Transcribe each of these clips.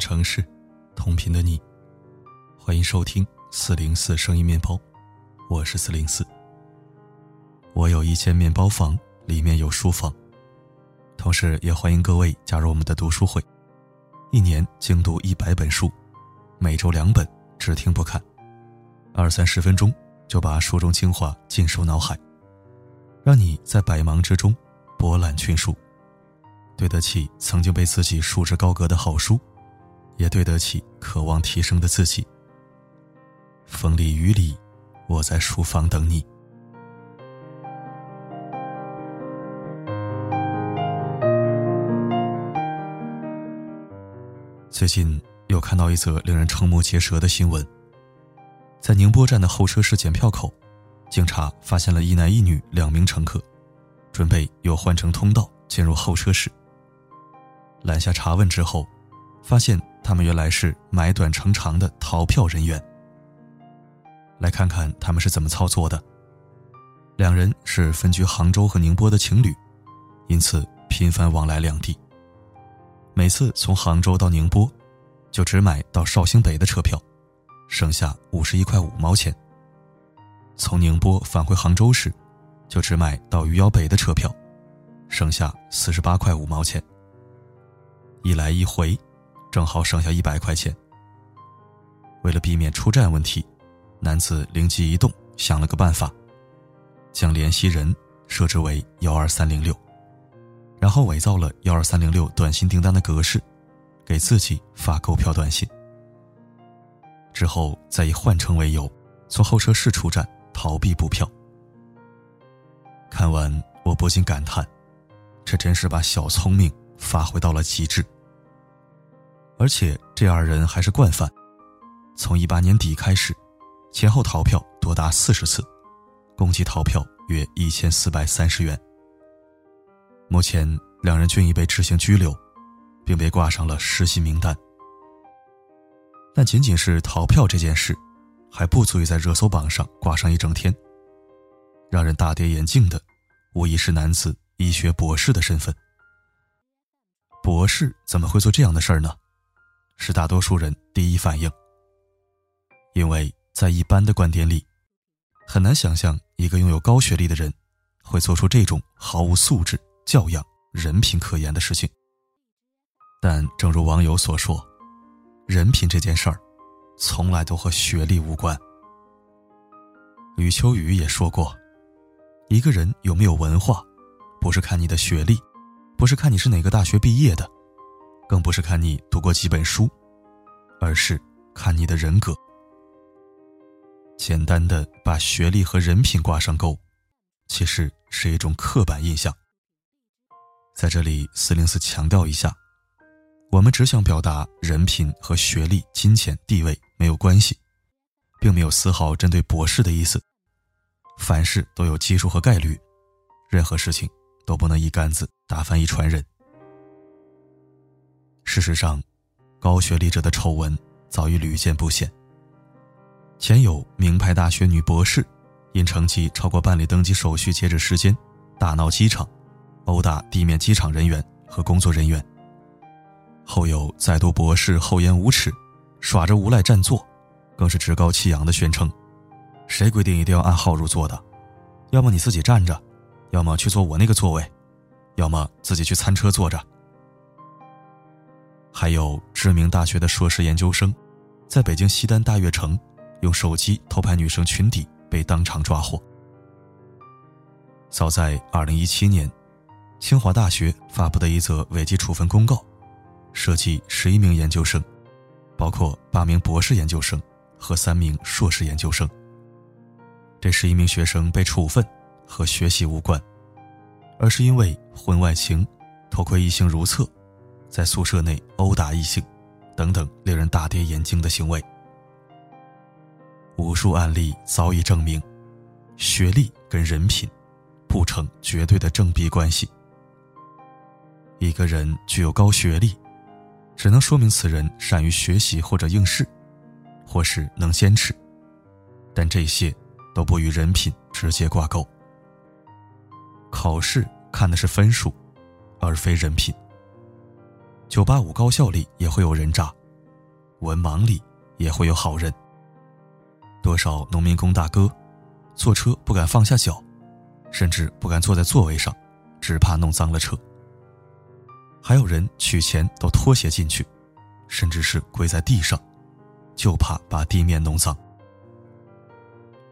城市，同频的你，欢迎收听四零四声音面包，我是四零四。我有一间面包房，里面有书房，同时也欢迎各位加入我们的读书会，一年精读一百本书，每周两本，只听不看，二三十分钟就把书中精华尽收脑海，让你在百忙之中博览群书。对得起曾经被自己束之高阁的好书，也对得起渴望提升的自己。风里雨里，我在书房等你。最近又看到一则令人瞠目结舌的新闻，在宁波站的候车室检票口，警察发现了一男一女两名乘客，准备由换乘通道进入候车室。拦下查问之后，发现他们原来是买短乘长的逃票人员。来看看他们是怎么操作的。两人是分居杭州和宁波的情侣，因此频繁往来两地。每次从杭州到宁波，就只买到绍兴北的车票，剩下五十一块五毛钱。从宁波返回杭州时，就只买到余姚北的车票，剩下四十八块五毛钱。一来一回，正好剩下一百块钱。为了避免出站问题，男子灵机一动，想了个办法，将联系人设置为幺二三零六，然后伪造了幺二三零六短信订单的格式，给自己发购票短信。之后再以换乘为由，从候车室出站逃避补票。看完，我不禁感叹，这真是把小聪明。发挥到了极致，而且这二人还是惯犯，从一八年底开始，前后逃票多达四十次，共计逃票约一千四百三十元。目前两人均已被执行拘留，并被挂上了失信名单。但仅仅是逃票这件事，还不足以在热搜榜上挂上一整天。让人大跌眼镜的，无疑是男子医学博士的身份。博士怎么会做这样的事儿呢？是大多数人第一反应。因为在一般的观点里，很难想象一个拥有高学历的人会做出这种毫无素质、教养、人品可言的事情。但正如网友所说，人品这件事儿，从来都和学历无关。余秋雨也说过，一个人有没有文化，不是看你的学历。不是看你是哪个大学毕业的，更不是看你读过几本书，而是看你的人格。简单的把学历和人品挂上钩，其实是一种刻板印象。在这里，四零四强调一下，我们只想表达人品和学历、金钱、地位没有关系，并没有丝毫针对博士的意思。凡事都有基数和概率，任何事情。都不能一竿子打翻一船人。事实上，高学历者的丑闻早已屡见不鲜。前有名牌大学女博士，因成绩超过办理登记手续截止时间，大闹机场，殴打地面机场人员和工作人员；后有在读博士厚颜无耻，耍着无赖占座，更是趾高气扬的宣称：“谁规定一定要按号入座的？要么你自己站着。”要么去坐我那个座位，要么自己去餐车坐着。还有知名大学的硕士研究生，在北京西单大悦城用手机偷拍女生裙底，被当场抓获。早在二零一七年，清华大学发布的一则违纪处分公告，涉及十一名研究生，包括八名博士研究生和三名硕士研究生。这十一名学生被处分。和学习无关，而是因为婚外情、偷窥异性如厕、在宿舍内殴打异性等等令人大跌眼镜的行为。无数案例早已证明，学历跟人品不成绝对的正比关系。一个人具有高学历，只能说明此人善于学习或者应试，或是能坚持，但这些都不与人品直接挂钩。考试看的是分数，而非人品。九八五高校里也会有人渣，文盲里也会有好人。多少农民工大哥，坐车不敢放下脚，甚至不敢坐在座位上，只怕弄脏了车。还有人取钱都脱鞋进去，甚至是跪在地上，就怕把地面弄脏。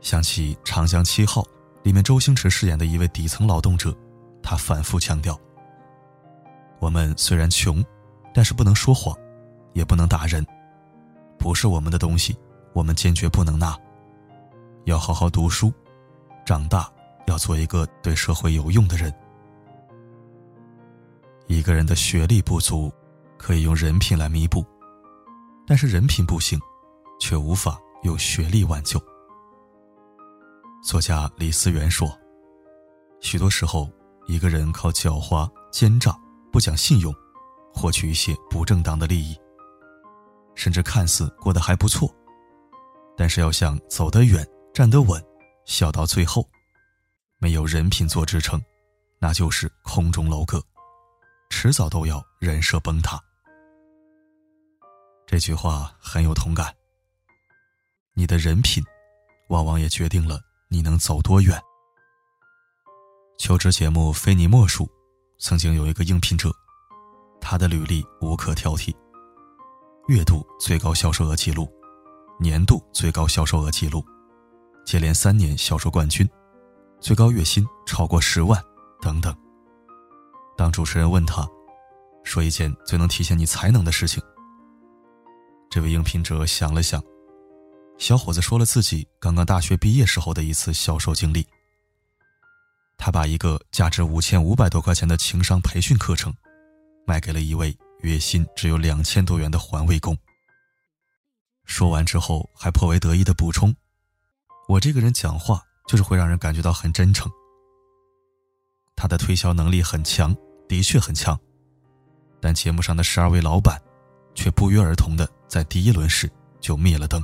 想起《长江七号》里面周星驰饰演的一位底层劳动者，他反复强调：我们虽然穷，但是不能说谎，也不能打人，不是我们的东西，我们坚决不能拿。要好好读书，长大要做一个对社会有用的人。一个人的学历不足，可以用人品来弥补，但是人品不行，却无法用学历挽救。作家李思源说：“许多时候，一个人靠狡猾、奸诈、不讲信用，获取一些不正当的利益，甚至看似过得还不错，但是要想走得远、站得稳、笑到最后，没有人品做支撑，那就是空中楼阁。”迟早都要人设崩塌。这句话很有同感。你的人品，往往也决定了你能走多远。求职节目非你莫属，曾经有一个应聘者，他的履历无可挑剔：月度最高销售额记录，年度最高销售额记录，接连三年销售冠军，最高月薪超过十万，等等。当主持人问他，说一件最能体现你才能的事情。这位应聘者想了想，小伙子说了自己刚刚大学毕业时候的一次销售经历。他把一个价值五千五百多块钱的情商培训课程，卖给了一位月薪只有两千多元的环卫工。说完之后，还颇为得意的补充：“我这个人讲话就是会让人感觉到很真诚。”他的推销能力很强。的确很强，但节目上的十二位老板，却不约而同的在第一轮时就灭了灯。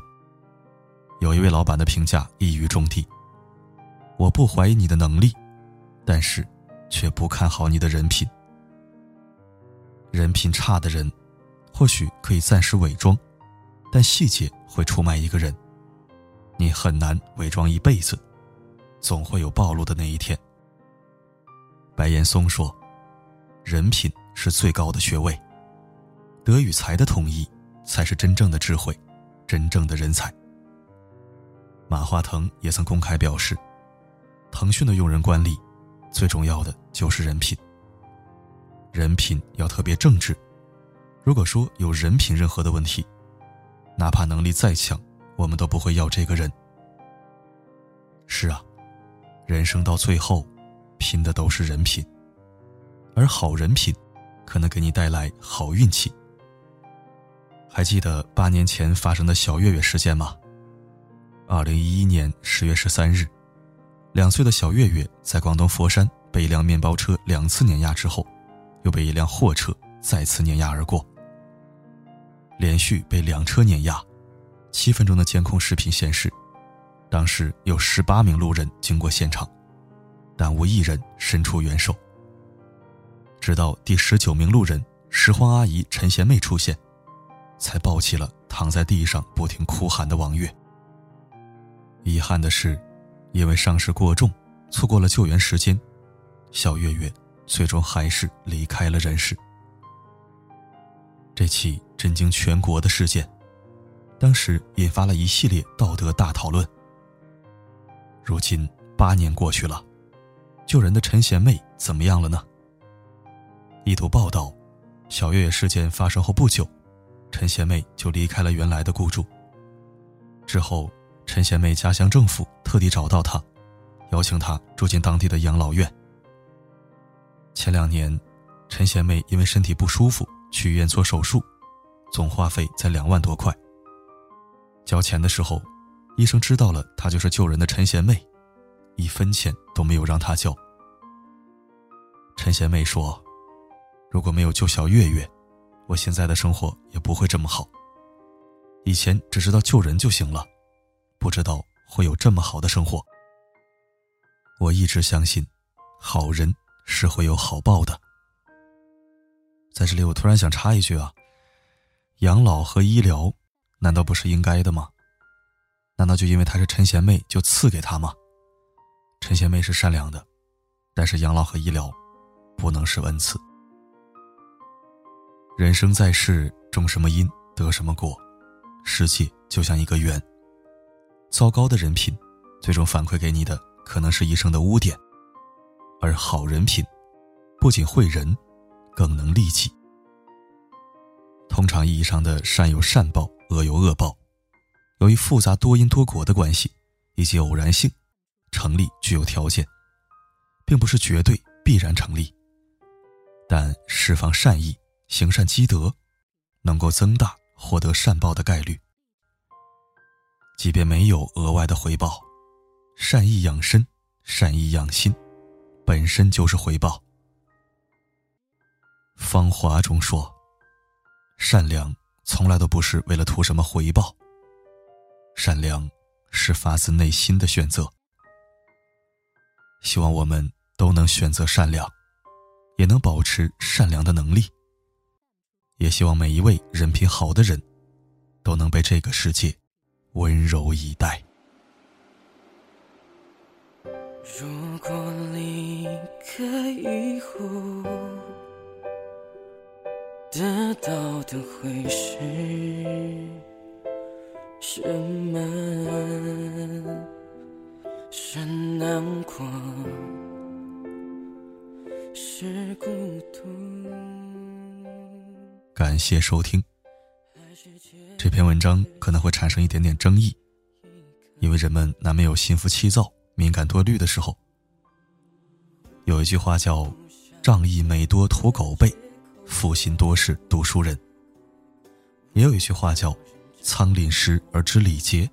有一位老板的评价一语中的：“我不怀疑你的能力，但是，却不看好你的人品。人品差的人，或许可以暂时伪装，但细节会出卖一个人。你很难伪装一辈子，总会有暴露的那一天。”白岩松说。人品是最高的学位，德与才的统一才是真正的智慧，真正的人才。马化腾也曾公开表示，腾讯的用人管理，最重要的就是人品。人品要特别正直，如果说有人品任何的问题，哪怕能力再强，我们都不会要这个人。是啊，人生到最后，拼的都是人品。而好人品，可能给你带来好运气。还记得八年前发生的小月月事件吗？二零一一年十月十三日，两岁的小月月在广东佛山被一辆面包车两次碾压之后，又被一辆货车再次碾压而过。连续被两车碾压，七分钟的监控视频显示，当时有十八名路人经过现场，但无一人伸出援手。直到第十九名路人拾荒阿姨陈贤妹出现，才抱起了躺在地上不停哭喊的王月。遗憾的是，因为伤势过重，错过了救援时间，小月月最终还是离开了人世。这起震惊全国的事件，当时引发了一系列道德大讨论。如今八年过去了，救人的陈贤妹怎么样了呢？一读报道，小月月事件发生后不久，陈贤妹就离开了原来的雇主。之后，陈贤妹家乡政府特地找到她，邀请她住进当地的养老院。前两年，陈贤妹因为身体不舒服去医院做手术，总花费在两万多块。交钱的时候，医生知道了她就是救人的陈贤妹，一分钱都没有让她交。陈贤妹说。如果没有救小月月，我现在的生活也不会这么好。以前只知道救人就行了，不知道会有这么好的生活。我一直相信，好人是会有好报的。在这里，我突然想插一句啊，养老和医疗难道不是应该的吗？难道就因为她是陈贤妹就赐给她吗？陈贤妹是善良的，但是养老和医疗不能是恩赐。人生在世，种什么因得什么果，世界就像一个圆。糟糕的人品，最终反馈给你的可能是一生的污点；而好人品，不仅惠人，更能利己。通常意义上的善有善报，恶有恶报，由于复杂多因多果的关系以及偶然性，成立具有条件，并不是绝对必然成立。但释放善意。行善积德，能够增大获得善报的概率。即便没有额外的回报，善意养身，善意养心，本身就是回报。芳华中说：“善良从来都不是为了图什么回报，善良是发自内心的选择。”希望我们都能选择善良，也能保持善良的能力。也希望每一位人品好的人，都能被这个世界温柔以待。如果你开以后，得到的会是什么？是难过，是孤独。感谢收听。这篇文章可能会产生一点点争议，因为人们难免有心浮气躁、敏感多虑的时候。有一句话叫“仗义每多屠狗辈，负心多是读书人”。也有一句话叫“仓廪实而知礼节，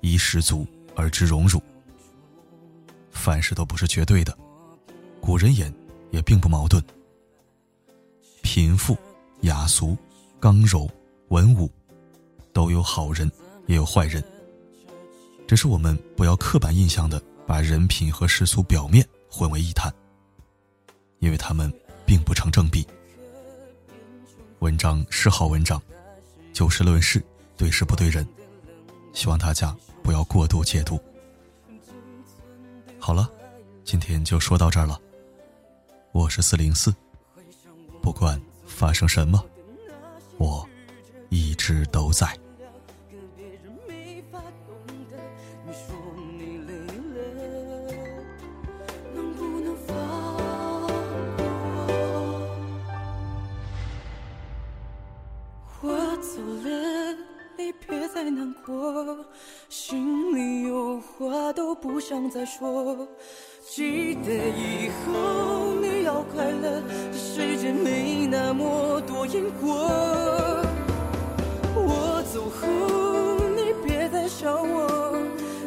衣食足而知荣辱”。凡事都不是绝对的，古人言也并不矛盾。贫富。雅俗、刚柔、文武，都有好人，也有坏人。只是我们不要刻板印象的把人品和世俗表面混为一谈，因为他们并不成正比。文章是好文章，就事论事，对事不对人，希望大家不要过度解读。好了，今天就说到这儿了。我是四零四，不管。发生什么，我一直都在。我走了，你别再难过，心里有话都不想再说。记得以后你要快乐，这世界没那么多因果。我走后你别再想我，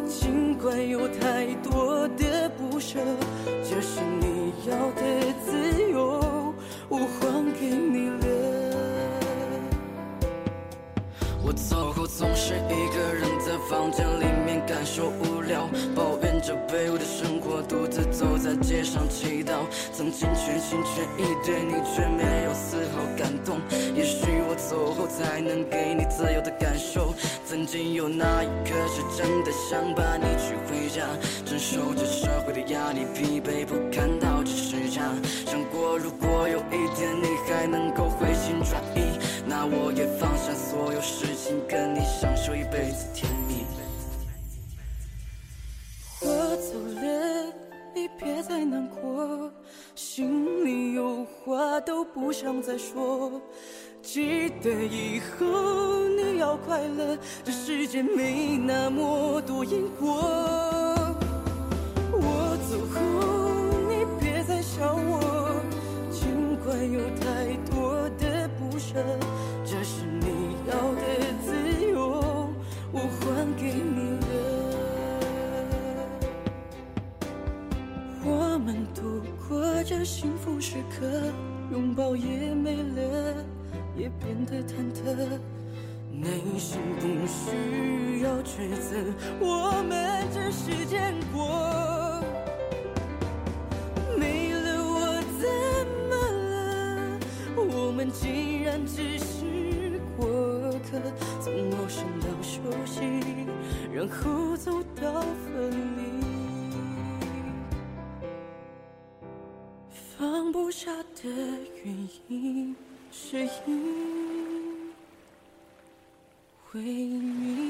尽管有太多的不舍，这是你要的自由，我走后总是一个人在房间里面感受无聊，抱怨着卑微的生活。独自走在街上祈祷，曾经全心全意对你，却没有丝毫感动。也许我走后才能给你自由的感受。曾经有那一刻是真的想把你娶回家，承受着社会的压力，疲惫不堪到几时差。想过如果有一天你还能够不想再说。记得以后你要快乐，这世界没那么多因果。我走后你别再想我，尽管有拥抱也没了也变得忐忑。内心不需要抉择我们只是见过没了我怎么了？我们竟然只是过客从陌生到熟悉然后走到分离？傻的原因，是因为你。